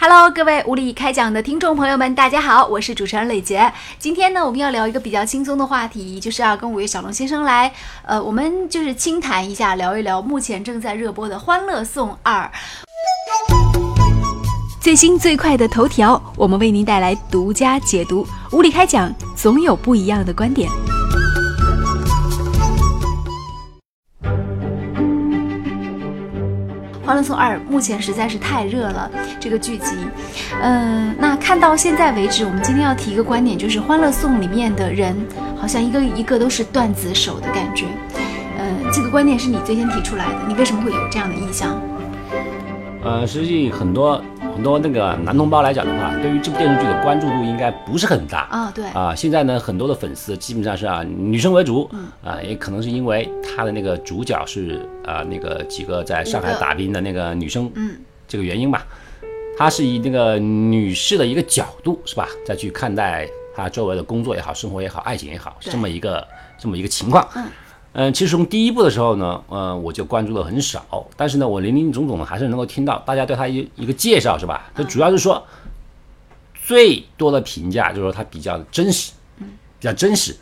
Hello，各位无理开讲的听众朋友们，大家好，我是主持人磊杰。今天呢，我们要聊一个比较轻松的话题，就是要跟五月小龙先生来，呃，我们就是轻谈一下，聊一聊目前正在热播的《欢乐颂二》。最新最快的头条，我们为您带来独家解读。无理开讲，总有不一样的观点。《欢乐颂二》目前实在是太热了，这个剧集，嗯，那看到现在为止，我们今天要提一个观点，就是《欢乐颂》里面的人好像一个一个都是段子手的感觉，嗯，这个观点是你最先提出来的，你为什么会有这样的印象？呃，实际很多。很多那个男同胞来讲的话，对于这部电视剧的关注度应该不是很大啊。对啊，现在呢，很多的粉丝基本上是啊女生为主，啊，也可能是因为他的那个主角是啊那个几个在上海打拼的那个女生，嗯，这个原因吧。他是以那个女士的一个角度是吧，再去看待他周围的工作也好，生活也好，爱情也好，是这么一个这么一个情况。嗯。嗯，其实从第一部的时候呢，嗯，我就关注的很少，但是呢，我林林总总的还是能够听到大家对他一一个介绍，是吧？这主要是说，最多的评价就是说他比较真实，嗯，比较真实，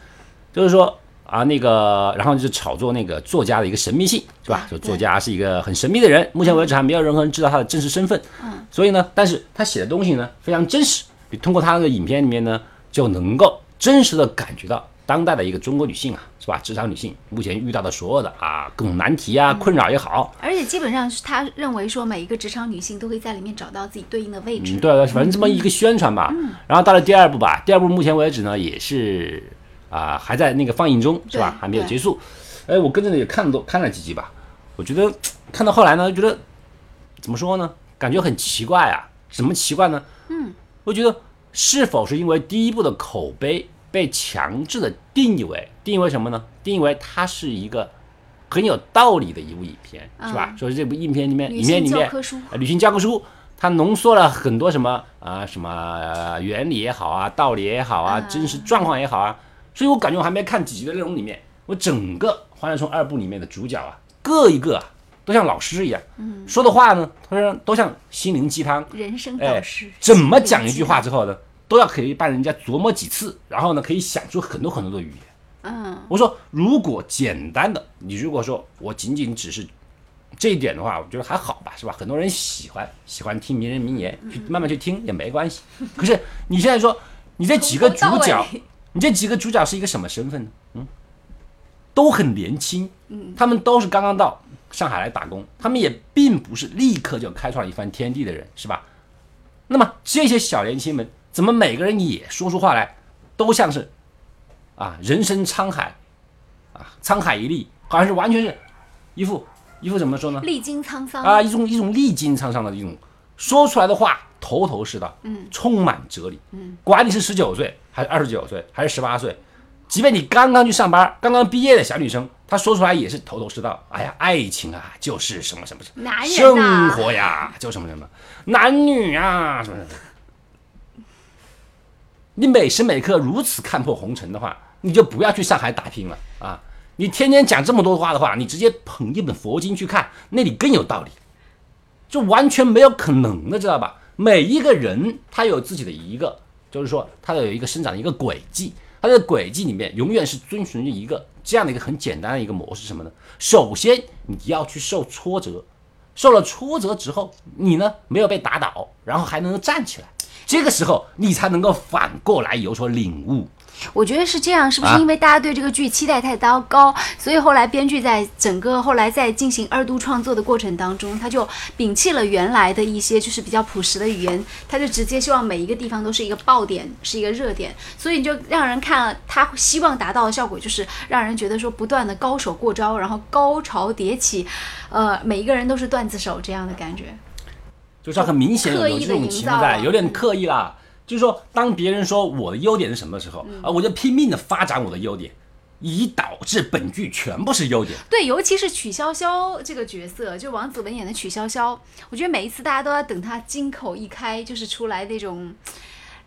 就是说啊，那个，然后就是炒作那个作家的一个神秘性，是吧？就作家是一个很神秘的人，目前为止还没有任何人知道他的真实身份，嗯，所以呢，但是他写的东西呢非常真实，通过他的影片里面呢，就能够真实的感觉到。当代的一个中国女性啊，是吧？职场女性目前遇到的所有的啊各种难题啊、困扰也好，而且基本上是他认为说每一个职场女性都会在里面找到自己对应的位置。对对，反正这么一个宣传吧。然后到了第二部吧，第二部目前为止呢也是啊还在那个放映中，是吧？还没有结束。哎，我跟着也看多看了几集吧，我觉得看到后来呢，觉得怎么说呢？感觉很奇怪啊。怎么奇怪呢？嗯，我觉得是否是因为第一部的口碑？被强制的定义为定义为什么呢？定义为它是一个很有道理的一部影片，是吧？所以这部影片里面，影片里面，旅行教科书，它浓缩了很多什么啊，什么原理也好啊，道理也好啊，真实状况也好啊。所以我感觉我还没看几集的内容里面，我整个《欢乐颂》二部里面的主角啊，各一个啊，都像老师一样，说的话呢，都像都像心灵鸡汤，人生导师，怎么讲一句话之后呢？都要可以帮人家琢磨几次，然后呢，可以想出很多很多的语言。嗯，我说如果简单的，你如果说我仅仅只是这一点的话，我觉得还好吧，是吧？很多人喜欢喜欢听名人名言，去慢慢去听也没关系。可是你现在说，你这几个主角，你这几个主角是一个什么身份呢？嗯，都很年轻，嗯，他们都是刚刚到上海来打工，他们也并不是立刻就开创一番天地的人，是吧？那么这些小年轻们。怎么每个人也说出话来，都像是，啊，人生沧海，啊，沧海一粟，好像是完全是，一副一副怎么说呢？历经沧桑啊，一种一种历经沧桑的一种说出来的话，头头是道，嗯，充满哲理，嗯，管你是十九岁还是二十九岁还是十八岁，即便你刚刚去上班，刚刚毕业的小女生，她说出来也是头头是道。哎呀，爱情啊，就是什么什么什么，生活呀，就什么什么，男女啊，什么什么。你每时每刻如此看破红尘的话，你就不要去上海打拼了啊！你天天讲这么多话的话，你直接捧一本佛经去看，那里更有道理。就完全没有可能的，知道吧？每一个人他有自己的一个，就是说他的有一个生长的一个轨迹，他的轨迹里面永远是遵循着一个这样的一个很简单的一个模式，什么呢？首先你要去受挫折，受了挫折之后，你呢没有被打倒，然后还能够站起来。这个时候，你才能够反过来有所领悟。我觉得是这样，是不是因为大家对这个剧期待太高高，所以后来编剧在整个后来在进行二度创作的过程当中，他就摒弃了原来的一些就是比较朴实的语言，他就直接希望每一个地方都是一个爆点，是一个热点，所以你就让人看了，他希望达到的效果就是让人觉得说不断的高手过招，然后高潮迭起，呃，每一个人都是段子手这样的感觉。就是很明显有这种情况在，有点刻意啦。就是说，当别人说我的优点是什么的时候，啊，我就拼命的发展我的优点，以导致本剧全部是优点。对，尤其是曲筱绡这个角色，就王子文演的曲筱绡，我觉得每一次大家都要等她金口一开，就是出来那种，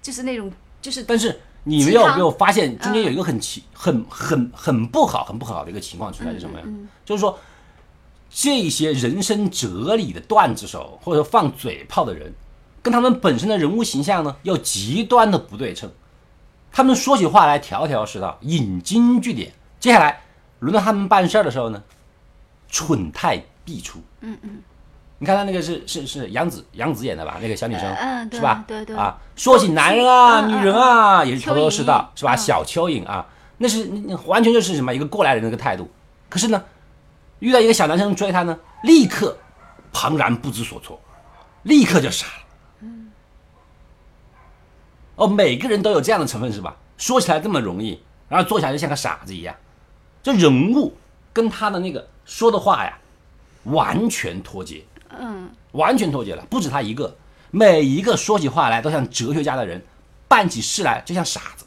就是那种，就是。但是你没有没有发现中间有一个很奇、很很很不好、很不好的一个情况出来是什么呀？就是说。这些人生哲理的段子手，或者说放嘴炮的人，跟他们本身的人物形象呢又极端的不对称。他们说起话来条条是道，引经据典。接下来轮到他们办事儿的时候呢，蠢态必出。嗯嗯，你看他那个是是是杨紫杨紫演的吧？那个小女生，嗯对是吧？对对啊，说起男人啊、女人啊，也是头头是道，是吧？嗯小蚯蚓啊，那是完全就是什么一个过来人的一个态度。可是呢，遇到一个小男生追她呢，立刻庞然不知所措，立刻就傻了。哦，每个人都有这样的成分是吧？说起来这么容易，然后做起来就像个傻子一样。这人物跟他的那个说的话呀，完全脱节。嗯，完全脱节了，不止他一个，每一个说起话来都像哲学家的人，办起事来就像傻子。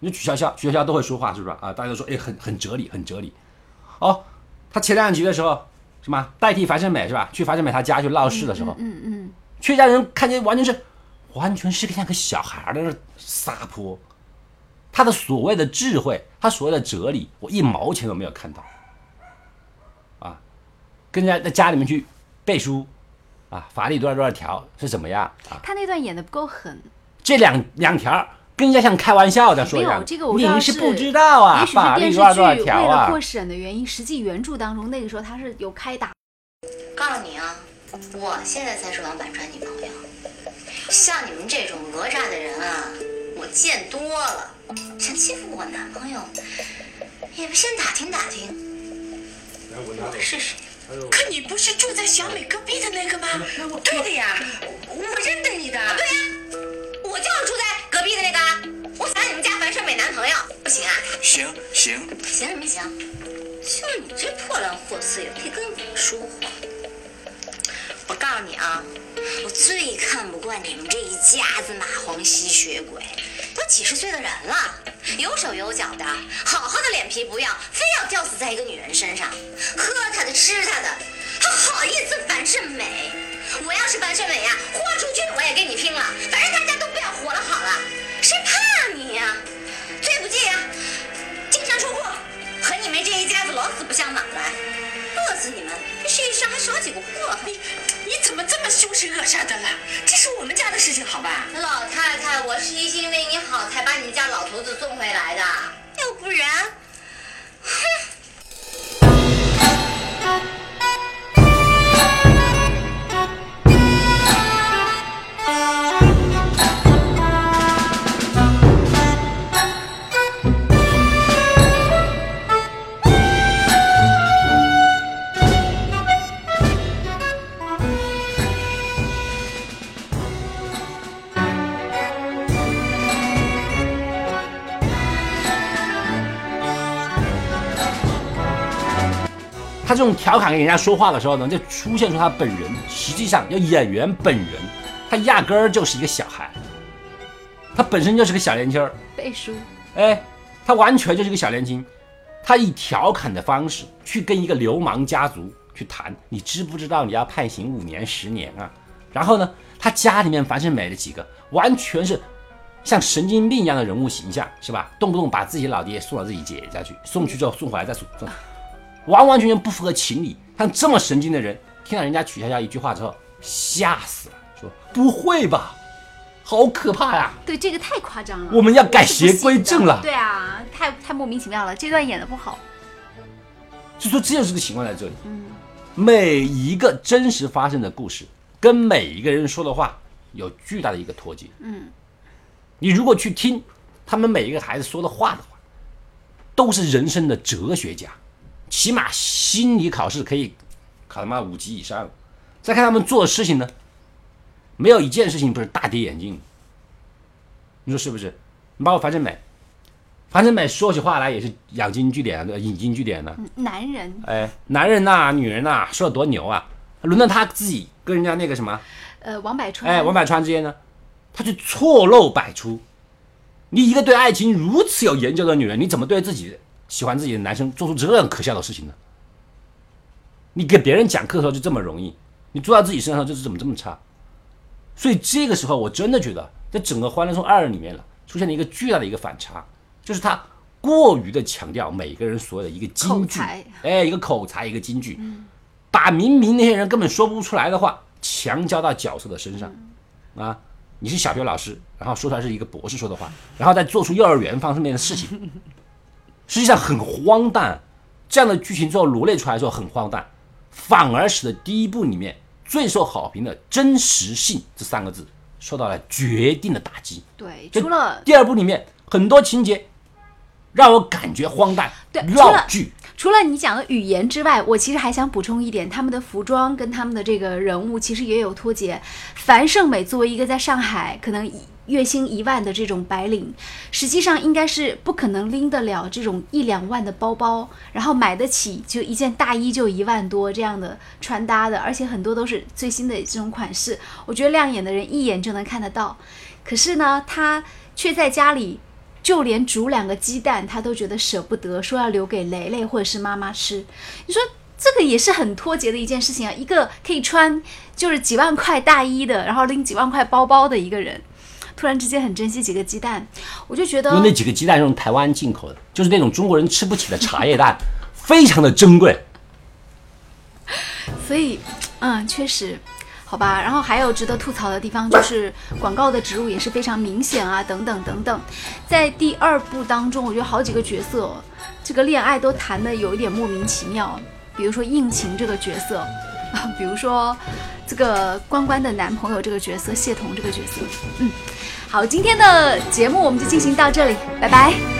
你说曲筱绡，曲筱绡都会说话，是不是啊？大家都说，哎，很很哲理，很哲理。哦，他前两集的时候，什么代替樊胜美是吧？去樊胜美他家去闹事的时候，嗯嗯，曲家人看见完全是，完全是个像个小孩儿在那撒泼。他的所谓的智慧，他所谓的哲理，我一毛钱都没有看到。啊，跟人家在家里面去背书，啊，法律多少多少条是怎么样啊？他那段演的不够狠，这两两条跟人家像开玩笑的说一样，没有这个我知道您是不知道啊，也许法是电视律多少多少剧为条啊了过。审的原因，实际原著当中那个时候他是有开打。告诉你啊，我现在才是王板川女朋友。像你们这种讹诈的人啊，我见多了。想欺负我男朋友，也不先打听打听我是谁。可你不是住在小美隔壁的那个吗？对的呀，我认得你的。对呀、我就是住在隔壁的那个啊。我想你们家樊胜美男朋友，不行啊？行行，行什么行？就你这破烂货色，也配跟我说话？我告诉你啊，我最看不惯你们这一家子蚂蟥吸血鬼。都几十岁的人了，有手有脚的，好好的脸皮不要，非要吊死在一个女人身上，喝她的吃她的，还好意思樊胜美？我要是樊胜美呀，豁出去我也跟你拼了，反正大家都不要活了好了，谁怕你呀？最不济呀，净身出户，和你们这一家子老死不相往来，饿死你们，这世界上还少几个祸害。你你怎么这么凶神恶煞的了？这是我们家的事情，好吧？老太太，我是一心为你好才把你们家老头子送回来的，他这种调侃跟人家说话的时候呢，就出现出他本人，实际上要演员本人，他压根儿就是一个小孩，他本身就是个小年轻儿，背书，哎，他完全就是个小年轻，他以调侃的方式去跟一个流氓家族去谈，你知不知道你要判刑五年十年啊？然后呢，他家里面凡是美了几个完全是像神经病一样的人物形象，是吧？动不动把自己老爹送到自己姐家去，送去之后送回来再送送，完完全全不符合情理。像这么神经的人，听到人家曲筱绡一句话之后，吓死了，说不会吧，好可怕呀！对这个太夸张了。我们要改邪归正了对啊，太太莫名其妙了，这段演的不好。就说这就是个情况在这里。每一个真实发生的故事，跟每一个人说的话有巨大的一个脱节。嗯，你如果去听他们每一个孩子说的话的话，都是人生的哲学家，起码心理考试可以考他妈五级以上。再看他们做的事情呢，没有一件事情不是大跌眼镜。你说是不是？你包括樊胜美，樊胜美说起话来也是养经据典的，引经据典的。男人，哎，男人呐、女人呐、说的多牛啊！轮到他自己跟人家那个什么，呃，王柏川，哎，王柏川之间呢，他就错漏百出。你一个对爱情如此有研究的女人，你怎么对自己喜欢自己的男生做出这样可笑的事情呢？你给别人讲课的时候就这么容易，你做到自己身上就是怎么这么差？所以这个时候，我真的觉得，在整个《欢乐颂二》里面了，出现了一个巨大的一个反差，就是他过于的强调每个人所有的一个金句哎，一个口才，一个金句，把明明那些人根本说不出来的话，强加到角色的身上，啊，你是小学老师，然后说出来是一个博士说的话，然后再做出幼儿园方面的事情，实际上很荒诞。这样的剧情最后罗列出来之后很荒诞，反而使得第一部里面最受好评的真实性这三个字受到了决定的打击。对，除了第二部里面很多情节让我感觉荒诞、对除了绕剧。除了你讲的语言之外，我其实还想补充一点，他们的服装跟他们的这个人物其实也有脱节。樊胜美作为一个在上海可能月薪一万的这种白领，实际上应该是不可能拎得了这种一两万的包包，然后买得起就一件大衣就一万多这样的穿搭的，而且很多都是最新的这种款式，我觉得亮眼的人一眼就能看得到。可是呢，他却在家里就连煮两个鸡蛋，他都觉得舍不得，说要留给蕾蕾或者是妈妈吃。你说这个也是很脱节的一件事情啊！一个可以穿就是几万块大衣的，然后拎几万块包包的一个人，突然之间很珍惜几个鸡蛋，我就觉得那几个鸡蛋用台湾进口的，就是那种中国人吃不起的茶叶蛋，非常的珍贵。所以，嗯，确实，好吧。然后还有值得吐槽的地方，就是广告的植入也是非常明显啊，等等等等。在第二部当中，我觉得好几个角色，这个恋爱都谈的有一点莫名其妙。比如说应勤这个角色，啊，比如说这个关关的男朋友这个角色，谢童这个角色。嗯，好，今天的节目我们就进行到这里，拜拜。